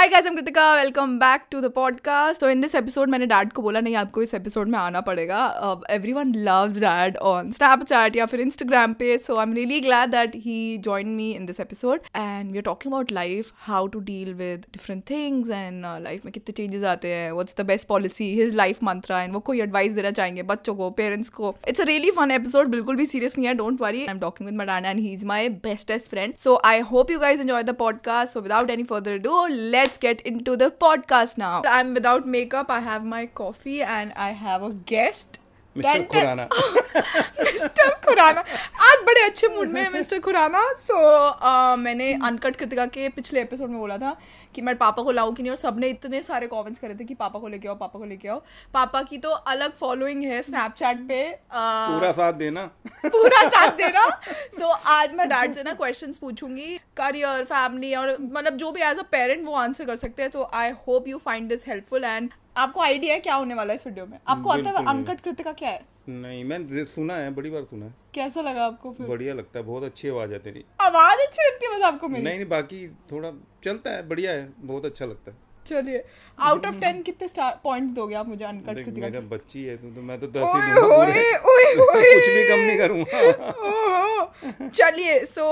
Hi guys I am Kritika welcome back to the podcast तो in this episode मैंने dad को बोला, नहीं, आपको इस एपिसोड में आना पड़ेगा. Everyone loves dad on Snapchat या फिर इंस्टाग्राम पे. So I am really glad that he join me in this episode and we are talking about life how to deal with different things and life में कितने changes आते हैं. What's the best policy his life mantra and वो कोई advice देना चाहेंगे बच्चों को पेरेंट्स को. It's a really fun episode बिल्कुल भी सीरियस नहीं है. Don't worry I am talking with my dad and he is my bestest friend so I hope you guys enjoy the podcast so without any further do let's let's get into the podcast now. I'm without makeup, I have my coffee, and I have a guest. Mister Khurana. Mister Khurana. आज बड़े अच्छे mood में है mister Khurana. So so, uh, मैंने uncut Kritika के पिछले episode में बोला था कि मैं पापा को लाऊं कि नहीं और सबने इतने सारे कमेंट्स करे थे कि पापा को लेके आओ पापा को लेके आओ। पापा की तो अलग फॉलोइंग है स्नैपचैट पे uh, पूरा साथ देना। पूरा साथ देना। सो so, आज मैं डैड से ना क्वेश्चंस पूछूँगी करियर फैमिली और मतलब जो भी एज अ पेरेंट वो आंसर कर सकते हैं। तो I hope you find this helpful and आपको आइडिया है क्या होने वाला है इस वीडियो में? आपको आता है अनकट कृतिका क्या है? नहीं मैं सुना है बड़ी बार सुना है। कैसा लगा आपको फिर? बढ़िया लगता है बहुत अच्छी आवाज़ है तेरी। आवाज़ अच्छी लगती है बस आपको मेरी। नहीं नहीं बाकी थोड़ा चलता है बढ़िया है बहुत अच्छा लगता है। चलिए आउट ऑफ़ टेन कितने पॉइंट्स दोगे आप मुझे अनकट कृतिका मेरा बच्ची है तो, तो मैं तो दस ही दूँगा कुछ भी कम नहीं करूँगा। चलिए सो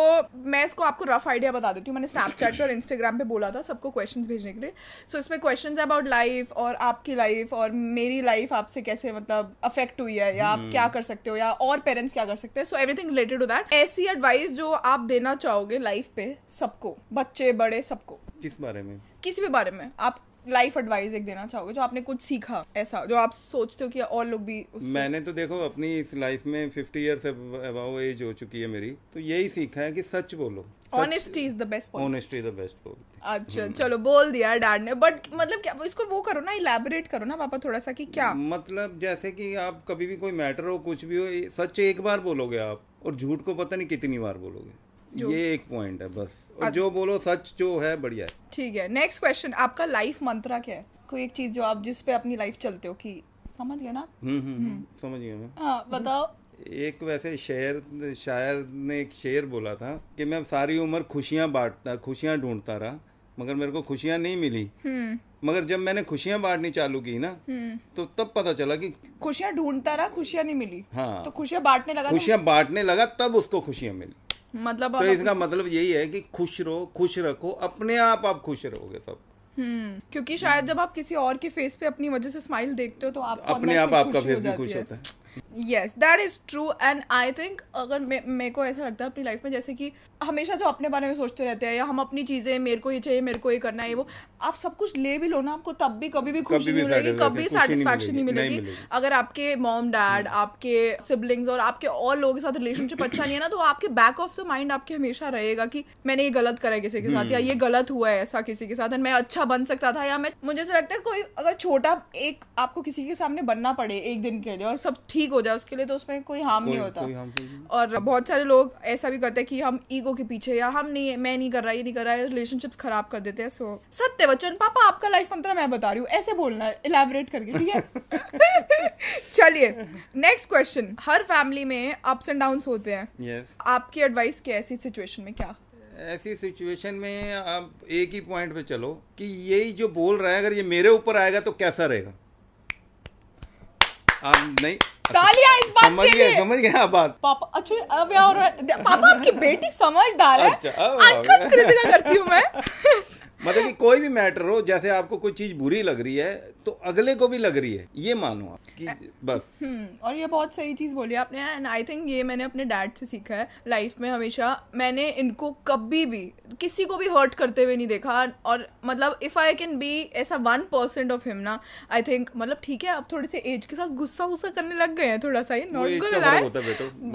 मैं इसको आपको रफ आइडिया बता देती हूँ। मैंने स्नैपचैट पे और इंस्टाग्राम पे बोला था सबको क्वेश्चंस भेजने के लिए। सो so, इसमें क्वेश्चंस अबाउट लाइफ और आपकी लाइफ और मेरी लाइफ आपसे कैसे मतलब अफेक्ट हुई है या आप क्या हम्म। कर सकते हो या और पेरेंट्स क्या कर सकते हैं। So everything related to that ऐसी एडवाइस जो आप देना चाहोगे लाइफ पे सबको बच्चे बड़े सबको किस बारे में? किसी भी बारे में। आप लाइफ एडवाइस एक देना चाहोगे जो आपने कुछ सीखा ऐसा जो आप सोचते हो कि और लोग भी मैंने तो देखो अपनी इस लाइफ में फिफ्टी ईयर्स अबाउ एज हो चुकी है मेरी तो यही सीखा है कि सच बोलो। Honesty is the best honesty the best अच्छा हम्म। चलो बोल दिया डैड ने बट मतलब क्या इसको वो करो ना इलेबोरेट करो ना पापा थोड़ा सा कि क्या? मतलब जैसे कि आप कभी भी कोई मैटर हो कुछ भी हो सच एक बार बोलोगे आप और झूठ को पता नहीं कितनी बार बोलोगे। ये एक पॉइंट है बस। और जो बोलो सच जो है बढ़िया है। ठीक है नेक्स्ट क्वेश्चन आपका लाइफ मंत्रा क्या है? कोई एक चीज़ जो आप जिस पे अपनी लाइफ चलते हो कि समझ गए ना? हम्म, हम्म, हम्म समझ गया मैं। हाँ बताओ। एक वैसे शेर शायर ने एक शेर बोला था कि मैं सारी उम्र खुशियाँ बांटता खुशियाँ ढूंढता रहा मगर मेरे को खुशियाँ नहीं मिली। मगर जब मैंने खुशियाँ बांटनी चालू की ना तो तब पता चला कि खुशियाँ ढूंढता रहा खुशियाँ नहीं मिली। हाँ। तो खुशियाँ बांटने लगा खुशियाँ बांटने लगा तब उसको खुशियाँ मिली। मतलब तो इसका मतलब यही है कि खुश रहो खुश रखो अपने आप आप खुश रहोगे सब। हम्म क्योंकि शायद जब आप किसी और के फेस पे अपनी वजह से स्माइल देखते हो तो आप अपने आप आपका फेस भी खुश होता है। Yes that is true and I think अगर मेरे को ऐसा लगता है अपनी लाइफ में जैसे कि हमेशा जो अपने बारे में सोचते रहते हैं या हम अपनी चीज़ें मेरे को ये चाहिए मेरे को ये करना है वो आप सब कुछ ले भी लो ना आपको तब भी कभी भी खुशी नहीं मिलेगी कभी सेटिस्फैक्शन नहीं मिलेगी अगर आपके मॉम डैड हम्म। आपके सिबलिंग्स और आपके और लोगों के साथ रिलेशनशिप अच्छा नहीं है ना तो आपके बैक ऑफ़ द माइंड आपके हमेशा रहेगा कि मैंने ये गलत करा है किसी के साथ या हम्म। ये गलत हुआ है ऐसा किसी के साथ एंड मैं अच्छा बन सकता था या मैं मुझे ऐसा लगता है कोई अगर छोटा एक आपको किसी के सामने बनना पड़े एक दिन के लिए और सब ठीक हो जाए उसके लिए तो उसमें कोई हार्म नहीं होता। और बहुत सारे लोग ऐसा भी करते हैं कि हम ईगो के पीछे या हम नहीं मैं नहीं कर रहा ये नहीं कर रहा है रिलेशनशिप्स खराब कर देते हैं सो सत्य वचन पापा आपका लाइफ मंत्र मैं बता रही हूँ ऐसे बोलना है इलेबोरेट करके ठीक है? चलिए नेक्स्ट क्वेश्चन हर फैमिली में अप्स एंड डाउन होते हैं। Yes. आपकी एडवाइस क्या ऐसी सिचुएशन में क्या? ऐसी सिचुएशन में आप एक ही पॉइंट पे चलो कि यही जो बोल रहा है अगर ये मेरे ऊपर आएगा तो कैसा रहेगा? आप नहीं तालियाँ इस बात समझ लिए। समझ गए बात। पापा अच्छा अब यार पापा आपकी बेटी समझदार है। अच्छा, अंकल कृतिका करती हूँ मैं। मतलब कि कोई भी मैटर हो जैसे आपको कोई चीज़ बुरी लग रही है तो अगले को भी लग रही है। ये मानो आप कि बस। हम्म और ये बहुत सही चीज़ बोली आपने एंड आई थिंक ये मैंने अपने डैड से सीखा है लाइफ में हमेशा। मैंने इनको कभी भी किसी को भी हर्ट करते हुए नहीं देखा और मतलब इफ़ आई कैन बी ऐसा वन परसेंट ऑफ़ हिम ना आई थिंक मतलब ठीक है अब थोड़े से एज के साथ गुस्सा वुस्सा करने लग गए हैं थोड़ा सा ही नॉट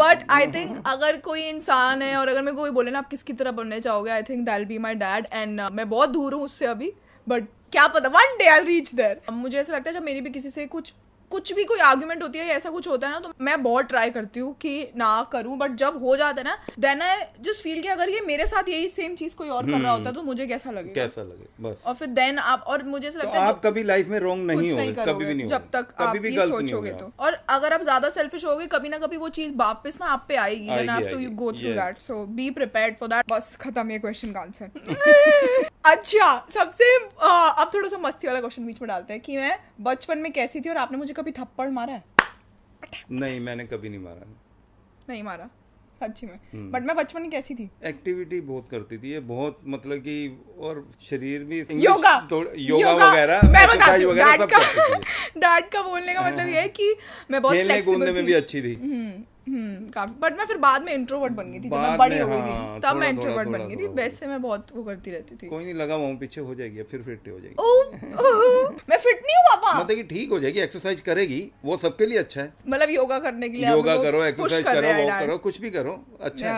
बट आई थिंक अगर कोई इंसान है और अगर मैं कोई बोले ना आप किसकी तरह बनने चाहोगे I think that'll be my dad and मैं बहुत दूर हूँ उससे अभी बट क्या पता one day I reach there मुझे ऐसा लगता है जब मेरी भी किसी से कुछ कुछ भी कोई आर्ग्यूमेंट होती है ऐसा कुछ होता है ना तो मैं बहुत ट्राई करती हूँ कि ना करूँ बट जब हो जाता है ना देन आई जस्ट फील कि अगर ये मेरे साथ यही सेम चीज़ कोई और कर रहा होता है तो मुझे कैसा लगे कैसा लगे बस। और फिर देन आप और मुझे ऐसा लगता है आप कभी लाइफ में रॉन्ग नहीं हो कभी भी नहीं जब तक आप ये सोचोगे तो। और अगर आप ज़्यादा सेल्फिश होगे कभी ना कभी वो चीज़ वापस ना आप पे आएगी then have to you go through that so be prepared for that बस खत्म ये क्वेश्चन का आंसर अच्छा सबसे अब थोड़ा सा मस्ती वाला क्वेश्चन बीच में डालते हैं कि मैं बचपन में कैसी थी और आपने मुझे कभी थप्पड़ मारा है? नहीं मैंने कभी नहीं मारा। नहीं मारा सच्ची में। हम्म। बट मैं बचपन में कैसी थी? एक्टिविटी बहुत करती थी ये बहुत मतलब कि और शरीर भी योगा। योगा वगैरह मैं डैड का डैड का बोलने का मतलब ये है कि मैं बहुत खेलने कूदने में भी अच्छी थी। हम्म हम्म। काफ़ी। बट मैं फिर बाद में इंट्रोवर्ट बन गई थी जब मैं बड़ी हो गई हाँ, थी तब मैं इंट्रोवर्ट बन गई थी। मैं बहुत वो करती रहती थी। कोई नहीं लगा वहाँ पीछे हो जाएगी फिर फिट हो जाएगी। ओ, मैं फिट नहीं हूँ पापा। मतलब कि ठीक हो जाएगी एक्सरसाइज करेगी वो सबके लिए अच्छा है। मतलब योगा करने के लिए योगा करो एक्सरसाइज करो वॉक करो कुछ भी करो अच्छा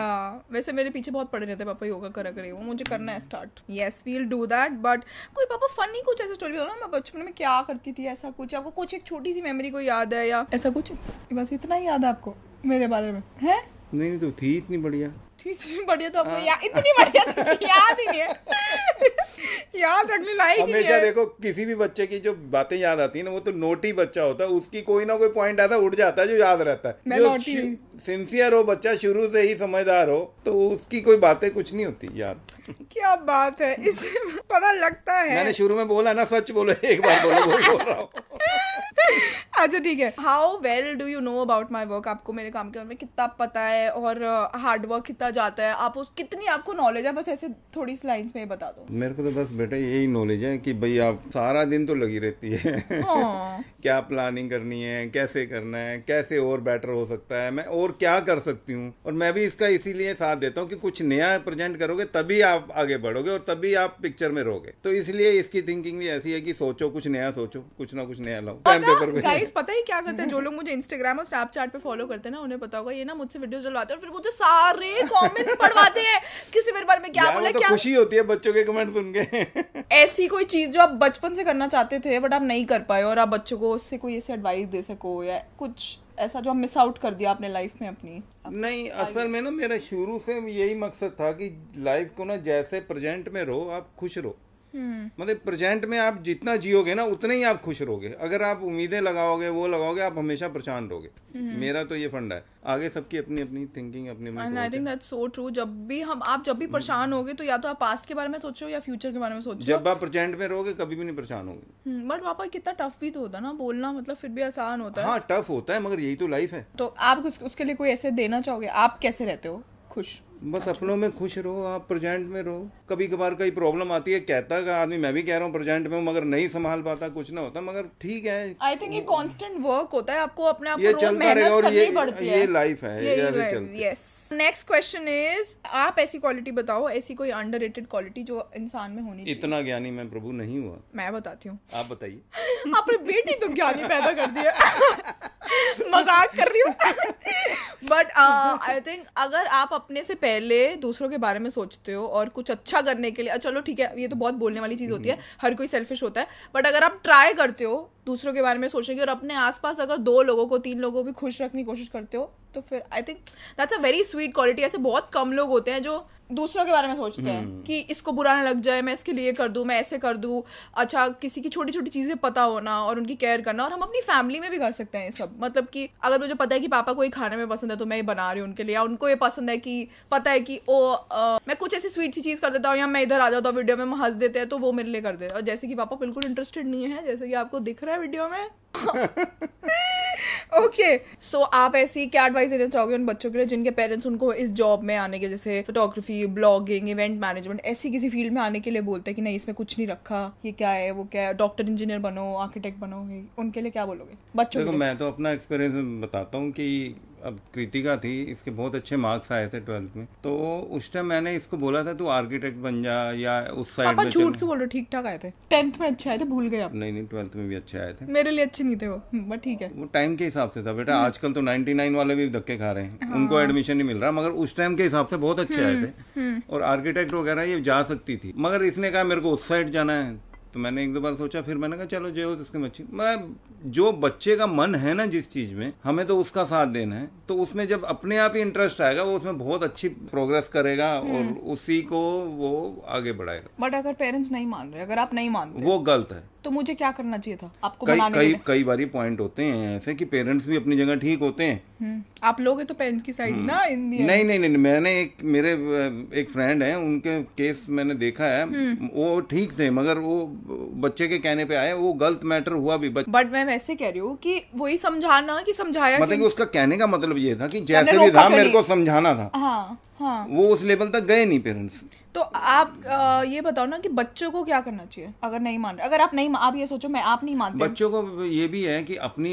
वैसे मेरे पीछे बहुत पड़े रहते पापा योगा करा करे वो मुझे करना है start yes we'll do that but कोई पापा फनी कुछ ऐसा स्टोरी ना मैं बचपन में क्या करती थी ऐसा कुछ? आपको कुछ एक छोटी सी मेमोरी को याद है या ऐसा कुछ? बस इतना ही याद है आपको। मेरे बारे में? है? नहीं नहीं तो थी इतनी बढ़िया। ठीक है, बढ़िया तो। आपको या, इतनी बढ़िया तो याद ही नहीं है। याद रखने लायक हमेशा देखो किसी भी बच्चे की जो बातें याद आती है ना वो तो नोटी बच्चा होता है उसकी कोई ना कोई पॉइंट ऐसा उठ जाता है जो याद रहता है। मैं जो। सिंसियर हो बच्चा शुरू से ही समझदार हो तो उसकी कोई बातें कुछ नहीं होती याद। क्या बात है इससे पता लगता है। मैंने शुरू में बोला ना सच बोलो एक बार बोलो बोल रहा हूँ। अच्छा ठीक है। How well do you know about my work आपको मेरे काम के बारे में कितना पता है और हार्ड वर्क कितना जाता है? आप उस कितनी आपको नॉलेज है? बस ऐसे थोड़ी सी लाइंस में बता दो। मेरे को तो बस बेटा यही नॉलेज है कि भाई आप सारा दिन तो लगी रहती है। हाँ। क्या प्लानिंग करनी है? कैसे करना है? कैसे और बेटर हो सकता है? मैं और क्या कर सकती हूँ? और मैं भी इसका इसीलिए साथ देता हूँ कि कुछ नया प्रेजेंट करोगे तभी आप आगे बढ़ोगे और तभी आप पिक्चर में रहोगे। तो इसलिए इसकी थिंकिंग भी ऐसी है कि सोचो कुछ नया सोचो कुछ ना कुछ नया लाओ। टाइम पेपर पे। गाइस पता है क्या करते हैं? जो लोग मुझे इंस्टाग्राम और स्नैपचैट पे फॉलो करते हैं ना उन्हें पता होगा ये ना मुझसे वीडियोस डलवाते हैं और फिर मुझे सारे कमेंट्स पढ़वाते हैं। किसी मेरे बारे में क्या बोला तो क्या खुशी होती है बच्चों के कमेंट सुन के। ऐसी कोई चीज़ जो आप बचपन से करना चाहते थे बट आप नहीं कर पाए और आप बच्चों को उससे कोई ऐसे एडवाइस दे सको या कुछ ऐसा जो मिस आउट कर दिया आपने लाइफ में अपनी। नहीं असल में ना मेरा शुरू से यही मकसद था कि लाइफ को ना जैसे प्रेजेंट में रहो आप खुश रहो। मतलब प्रेजेंट में आप जितना जियोगे ना उतने ही आप खुश रहोगे। अगर आप उम्मीदें लगाओगे वो लगाओगे आप हमेशा परेशान रहोगे। मेरा तो ये फंडा है। आगे सबकी अपनी अपनी थिंकिंग अपनी and I think that's so true जब भी हम आप जब भी परेशान होगे तो या तो आप पास्ट के बारे में सोचो या फ्यूचर के बारे में सोचो जब आप प्रेजेंट में रहोगे कभी भी नहीं परेशान होगे। बट पापा कितना टफ भी तो होता है ना। बोलना मतलब फिर भी आसान होता है। हाँ टफ होता है मगर यही तो लाइफ है। तो आप उस, उसके लिए कोई ऐसे देना चाहोगे? आप कैसे रहते हो? खुश। बस अपनों में खुश रहो आप प्रेजेंट में रहो। कभी कभार कई प्रॉब्लम आती है कहता है आदमी मैं भी कह रहा हूँ प्रेजेंट में हूँ मगर नहीं संभाल पाता कुछ ना होता मगर ठीक है। आई थिंक ये कांस्टेंट वर्क होता है आपको अपने आप ये चलता रहेगा मेहनत और करनी ये पड़ती है ये लाइफ है है। यस नेक्स्ट क्वेश्चन इज़ आप ऐसी क्वालिटी बताओ ऐसी कोई अंडररेटेड क्वालिटी जो इंसान में होनी चाहिए। इतना ज्ञानी मैं प्रभु नहीं हुआ। मैं बताती हूँ। आप बताइए। आपने बेटी तो ज्ञानी पैदा कर दिया मज़ाक कर रही हूँ। बट आई थिंक अगर आप अपने से पहले दूसरों के बारे में सोचते हो और कुछ अच्छा करने के लिए अच्छा, चलो ठीक है ये तो बहुत बोलने वाली चीज़ होती है हर कोई सेल्फिश होता है बट अगर आप ट्राई करते हो दूसरों के बारे में सोचने की और अपने आसपास अगर दो लोगों को तीन लोगों को भी खुश रखने की कोशिश करते हो तो फिर I think that's a very sweet quality ऐसे बहुत कम लोग होते हैं जो दूसरों के बारे में सोचते हैं कि इसको बुरा ना लग जाए मैं इसके लिए कर दूँ मैं ऐसे कर दूँ। अच्छा किसी की छोटी छोटी चीज़ें पता होना और उनकी केयर करना और हम अपनी फैमिली में भी कर सकते हैं ये सब। मतलब कि अगर मुझे पता है कि पापा को ये खाने में पसंद है तो मैं ये बना रही हूँ उनके लिए। उनको ये पसंद है कि पता है कि ओ अ, मैं कुछ ऐसी स्वीट सी चीज़ कर देता हूँ या मैं इधर आ जाता हूँ वीडियो में हम हंस देते हैं तो वो मेरे लिए कर दे। और जैसे कि पापा बिल्कुल इंटरेस्टेड नहीं है जैसे कि आपको दिख रहा है वीडियो में। ओके सो आप ऐसी क्या एडवाइस देना चाहोगे उन बच्चों के लिए जिनके पेरेंट्स उनको इस जॉब में आने के जैसे फोटोग्राफी ब्लॉगिंग इवेंट मैनेजमेंट ऐसी किसी फ़ील्ड में आने के लिए बोलते हैं कि नहीं इसमें कुछ नहीं रखा ये क्या है वो क्या है डॉक्टर इंजीनियर बनो आर्किटेक्ट बनो उनके लिए क्या बोलोगे? बच्चों देखो मैं तो अपना एक्सपीरियंस बताता हूँ कि अब कृतिका थी इसके बहुत अच्छे मार्क्स आए थे ट्वेल्थ में। तो उस टाइम मैंने इसको बोला था तू आर्किटेक्ट बन जा या उस साइड में झूठ क्यों बोल रहे ठीक ठाक आए थे। टेंथ में अच्छे आए थे भूल गए आप। नहीं नहीं ट्वेल्थ में भी अच्छे आए थे। मेरे लिए अच्छे नहीं थे वो बट ठीक है। वो टाइम के हिसाब से था बेटा आजकल तो 99 वाले भी धक्के खा रहे हैं। हाँ। उनको एडमिशन नहीं मिल रहा मगर उस टाइम के हिसाब से बहुत अच्छे आए हम्म, थे। और आर्किटेक्ट वगैरह ये जा सकती थी। मगर इसने कहा मेरे को उस साइड जाना है। तो मैंने एक दो बार सोचा फिर मैंने कहा चलो जो हो उसके मच्छी मैं जो बच्चे का मन है ना जिस चीज़ में हमें तो उसका साथ देना है। तो उसमें जब अपने आप ही इंटरेस्ट आएगा वो उसमें बहुत अच्छी प्रोग्रेस करेगा हम्म। और उसी को वो आगे बढ़ाएगा। बट अगर पेरेंट्स नहीं मान रहे अगर आप नहीं मानते। वो गलत है। तो मुझे क्या करना चाहिए था? आपको कई कई कई बारी पॉइंट होते हैं ऐसे कि पेरेंट्स भी अपनी जगह ठीक होते हैं। हम्म, आप लोग तो पेरेंट्स की साइड ना इन दी नहीं नहीं नहीं मैंने एक मेरे एक फ्रेंड है उनके केस मैंने देखा है। हम्म। वो ठीक थे मगर वो बच्चे के कहने पे आए वो गलत मैटर हुआ भी बट मैं वैसे कह रही हूँ कि वही समझाना कि समझाया मतलब कि कि उसका कहने का मतलब ये था कि जैसे भी था मेरे को समझाना था। हाँ। वो उस लेवल तक गए नहीं पेरेंट्स तो आप अ, ये बताओ ना कि बच्चों को क्या करना चाहिए अगर नहीं मान रहे अगर आप नहीं आप ये सोचो मैं आप नहीं मानते। बच्चों को ये भी है कि अपनी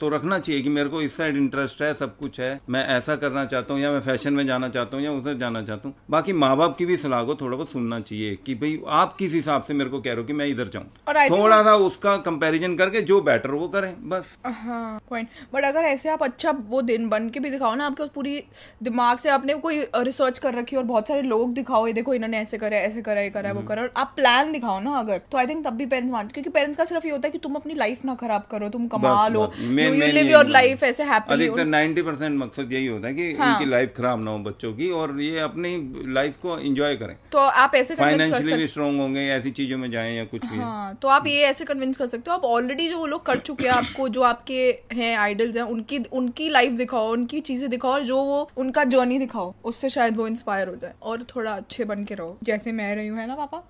तो रखना चाहिए कि मेरे को इस साइड इंटरेस्ट है सब कुछ है मैं ऐसा करना चाहता हूँ या मैं फ़ैशन में जाना चाहता हूँ या उधर जाना चाहता हूँ। बाकी माँ बाप की भी सलाह को थोड़ा बहुत सुनना चाहिए कि भाई आप किस हिसाब से मेरे को कह रहे हो कि मैं इधर जाऊँ। थोड़ा सा उसका कंपैरिजन करके जो बेटर वो करें बस। हाँ पॉइंट बट अगर ऐसे आप अच्छा वो दिन बन के भी दिखाओ ना आपके उस पूरी दिमाग से आपने कोई रिसर्च कर रखी है और बहुत सारे लोग दिखाओ ये देखो इन्होंने ऐसे करा ऐसे करा ये करा वो करा। और आप प्लान दिखाओ ना अगर। तो आई थिंक तब भी पेरेंट्स मानते क्योंकि पेरेंट्स का सिर्फ़ ये होता है कि तुम अपनी लाइफ ना खराब करो तुम कमा लो। यू लिव योर लाइफ ऐसे हैप्पीली अधिकतर नाइन्टी परसेंट मकसद यही होता है कि हाँ। इनकी लाइफ खराब ना हो बच्चों की और ये अपनी लाइफ को एंजॉय करें। तो आप ऐसे फाइनेंशियली भी स्ट्रांग होंगे ऐसी चीज़ों में जाएँ या कुछ भी। हाँ तो आप ये ऐसे कन्विंस कर सकते हो। आप ऑलरेडी जो वो लोग कर चुके हैं आपको जो आपके हैं आइडल्स हैं उनकी उनकी लाइफ दिखाओ उनकी चीज़ें दिखाओ और जो वो उनका जर्नी दिखाओ। उससे शायद वो इंस्पायर हो जाए और थोड़ा अच्छे बन के रहो। जैसे मैं रही हूँ है ना पापा?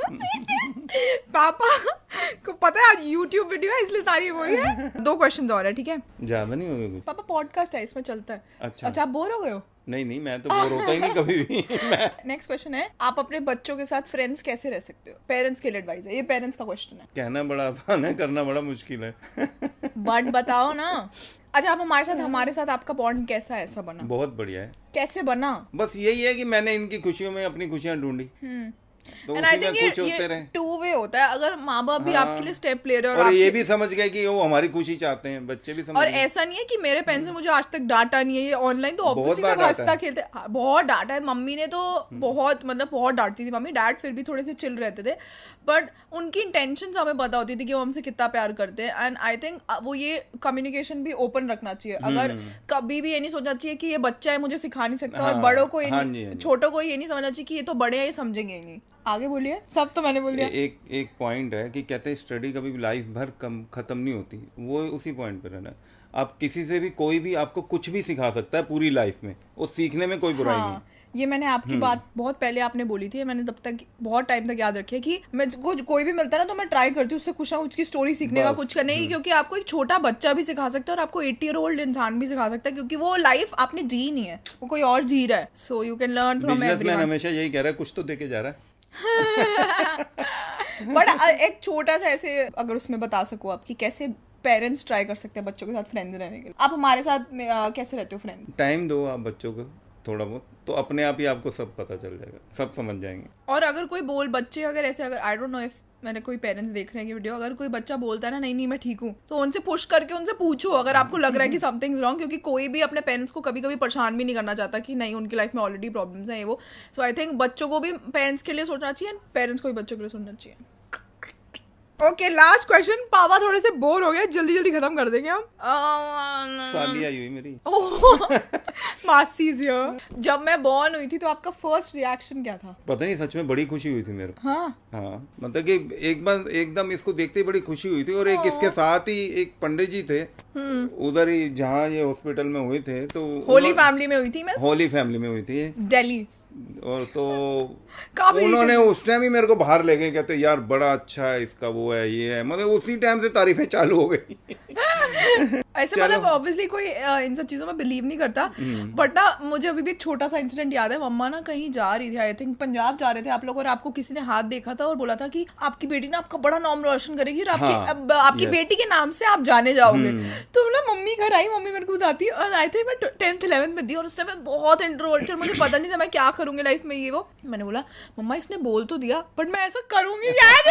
पापा को पता है आज यूट्यूब वीडियो है इसलिए तारीफ़ हो रही है। दो क्वेश्चन और है ठीक है? ज़्यादा नहीं होगी पापा पॉडकास्ट है इसमें चलता है। अच्छा। अच्छा आप बोर हो गए हो? नहीं नहीं मैं तो बोर होता ही नहीं कभी भी। मैं नेक्स्ट क्वेश्चन है आप अपने बच्चों के साथ फ्रेंड्स कैसे रह सकते हो? पेरेंट्स के लिए एडवाइस है ये पेरेंट्स का क्वेश्चन है। कहना बड़ा आसान है करना बड़ा मुश्किल है। बट बताओ ना। अच्छा आप हमारे साथ हमारे साथ आपका बॉन्ड कैसा है? ऐसा बना। बहुत बढ़िया है। कैसे बना? बस यही है कि मैंने इनकी खुशियों में अपनी खुशियाँ ढूंढी। तो एंड आई थिंक ये, टू वे होता है। अगर माँ बाप भी हाँ। आपके लिए स्टेप ले रहे हैं और, और ये भी समझ गए कि वो हमारी खुशी चाहते हैं बच्चे भी समझ और ऐसा नहीं है कि मेरे पेरेंट्स ने मुझे आज तक डांटा नहीं है ये ऑनलाइन तो ऑब्वियसली सब हंसता खेलते हाँ, बहुत डांटा है। मम्मी ने तो बहुत मतलब बहुत डांटती थी मम्मी। डैड फिर भी थोड़े से चिल रहते थे। बट उनकी इंटेंशन हमें पता होती थी कि वो हमसे कितना प्यार करते हैं। एंड आई थिंक वो ये कम्युनिकेशन भी ओपन रखना चाहिए। अगर कभी भी ये नहीं सोचना चाहिए कि ये बच्चा है मुझे सिखा नहीं सकता। और हाँ, बड़ों को ये हाँ हाँ। छोटों को ये नहीं समझना चाहिए कि ये तो बड़े हैं ये समझेंगे ही नहीं। आगे बोलिए। सब तो मैंने बोल दिया। एक एक पॉइंट है कि कहते हैं स्टडी कभी लाइफ भर कम खत्म नहीं होती। वो उसी पॉइंट पे रहना आप किसी से भी कोई भी आपको कुछ भी सिखा सकता है पूरी लाइफ में। वो सीखने में कोई बुराई हाँ, नहीं। ये मैंने आपकी हम्म। बात बहुत पहले आपने बोली थी। मैंने तब तक बहुत टाइम तक याद रखी है कि मैं कुछ कोई भी मिलता है ना तो मैं ट्राई करती हूँ उससे कुछ ना कुछ की स्टोरी सीखने का कुछ करने की क्योंकि आपको एक छोटा बच्चा भी सिखा सकता है और आपको एटी ईयर ओल्ड इंसान भी सिखा सकता है क्योंकि वो लाइफ आपने जी नहीं है। वो कोई और जी रहा है। So you can learn from हमेशा यही कह रहा है कुछ तो देखे जा रहा है। बट एक छोटा सा ऐसे अगर उसमें बता सको आप कि कैसे पेरेंट्स ट्राई कर सकते हैं बच्चों के साथ फ्रेंड्स रहने के लिए। आप हमारे साथ में, अ, कैसे रहते हो फ्रेंड टाइम दो आप बच्चों को थोड़ा बहुत तो अपने आप ही आपको सब पता चल जाएगा सब समझ जाएँगे। और अगर कोई बोल बच्चे अगर ऐसे अगर आई डोंट नो इफ़ मैंने कोई पेरेंट्स देख रहे हैं कि वीडियो अगर कोई बच्चा बोलता है ना नहीं नहीं मैं ठीक हूँ तो उनसे पुश करके उनसे पूछो अगर आपको लग रहा है कि समथिंग रॉन्ग क्योंकि कोई भी अपने पेरेंट्स को कभी कभी परेशान भी नहीं करना चाहता कि नहीं उनकी लाइफ में ऑलरेडी प्रॉब्लम्स हैं ये वो। सो आई थिंक बच्चों को भी पेरेंट्स के लिए सोचना चाहिए एंड पेरेंट्स को भी बच्चों के लिए सोचना चाहिए। ओके लास्ट क्वेश्चन पापा थोड़े से बोर हो गए जल्दी जल्दी खत्म कर देंगे हम। साली आई हुई मेरी। मासीज जब मैं बॉर्न हुई थी तो आपका फ़र्स्ट रिएक्शन क्या था? पता नहीं सच में बड़ी खुशी हुई थी मेरे हाँ। हाँ मतलब कि एक बार एकदम इसको देखते ही बड़ी खुशी हुई थी और एक इसके साथ ही एक पंडित जी थे। उधर ही जहाँ ये हॉस्पिटल में हुए थे तो होली फैमिली में हुई थी मैं होली फैमिली में हुई थी दिल्ली और तो उन्होंने उस टाइम ही मेरे को बाहर ले गए कहते यार बड़ा अच्छा है इसका वो है ये है। मतलब उसी टाइम से तारीफें चालू हो गई। ऐसे मतलब ऑब्वियसली कोई इन सब चीज़ों में बिलीव नहीं करता हम्म। बट ना मुझे अभी भी एक छोटा सा इंसिडेंट याद है मम्मा ना कहीं जा रही थी आई थिंक पंजाब जा रहे थे आप लोग और आपको किसी ने हाथ देखा था और बोला था कि आपकी बेटी ना आपका बड़ा नाम रोशन करेगी और आपकी हाँ, अब आपकी yes. हम्म। बेटी के नाम से आप जाने जाओगे तो ना मम्मी घर आई मम्मी मेरे को बताती और आई थिंक मैं टेंथ इलेवेंथ में थी और उस टाइम मैं बहुत इंट्रोवर्ट थी मुझे पता नहीं था मैं क्या करूँगी लाइफ में ये वो मैंने बोला मम्मा इसने बोल तो दिया बट मैं ऐसा करूँगी आप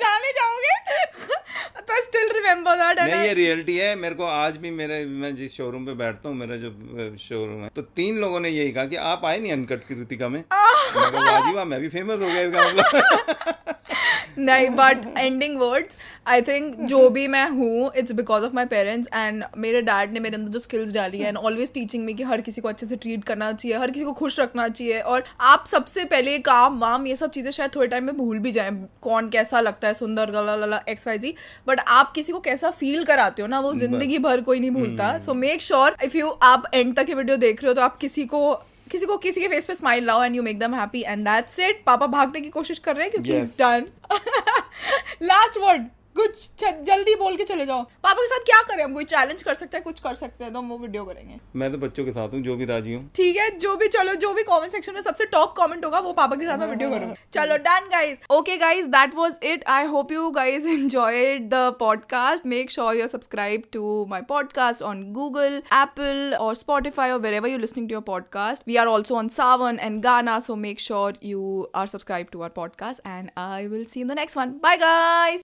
जाने जाओगे तो आई स्टिल and नहीं ये रियलिटी है मेरे को आज भी मेरे मैं जिस शोरूम पे बैठता हूँ मेरा जो शोरूम है तो तीन लोगों ने यही कहा कि आप आए नहीं अनकट कृतिका में। वाह मैं भी फ़ेमस हो गया मतलब। नहीं but ending words I think जो भी मैं हूँ it's because of my parents and मेरे डैड ने मेरे अंदर जो स्किल्स डाली है एंड ऑलवेज टीचिंग में कि हर किसी को अच्छे से ट्रीट करना चाहिए हर किसी को खुश रखना चाहिए और आप सबसे पहले काम वाम ये सब चीज़ें शायद थोड़े टाइम में भूल भी जाएँ कौन कैसा लगता है सुंदर गला लला एक्स वाई जी बट आप किसी को कैसा फील कराते हो ना वो ज़िंदगी भर कोई नहीं भूलता। So make sure if you आप एंड तक ये वीडियो देख रहे हो तो आप किसी को किसी को किसी के फेस पे स्माइल लाओ and you make them happy and that's it पापा भागने की कोशिश कर रहे हैं क्योंकि. इज़ डन लास्ट वर्ड कुछ जल्दी बोल के चले जाओ। पापा के साथ क्या करें? हम कोई चैलेंज कर सकते हैं कुछ कर सकते हैं तो हम वो वीडियो करेंगे। मैं तो बच्चों के साथ हूँ जो भी राज़ी हूँ। ठीक है जो भी चलो जो भी कमेंट सेक्शन में सबसे टॉप कमेंट होगा वो पापा के साथ मैं वीडियो करूँगा। चलो done guys okay guys that was it I hope you guys enjoyed the podcast make sure you subscribe to my podcast on Google Apple और स्पॉटिफाई और wherever you're listening to your podcast. We are also on savan and ghana so make sure you are subscribed to our podcast and i will see you in the next one. Bye guys!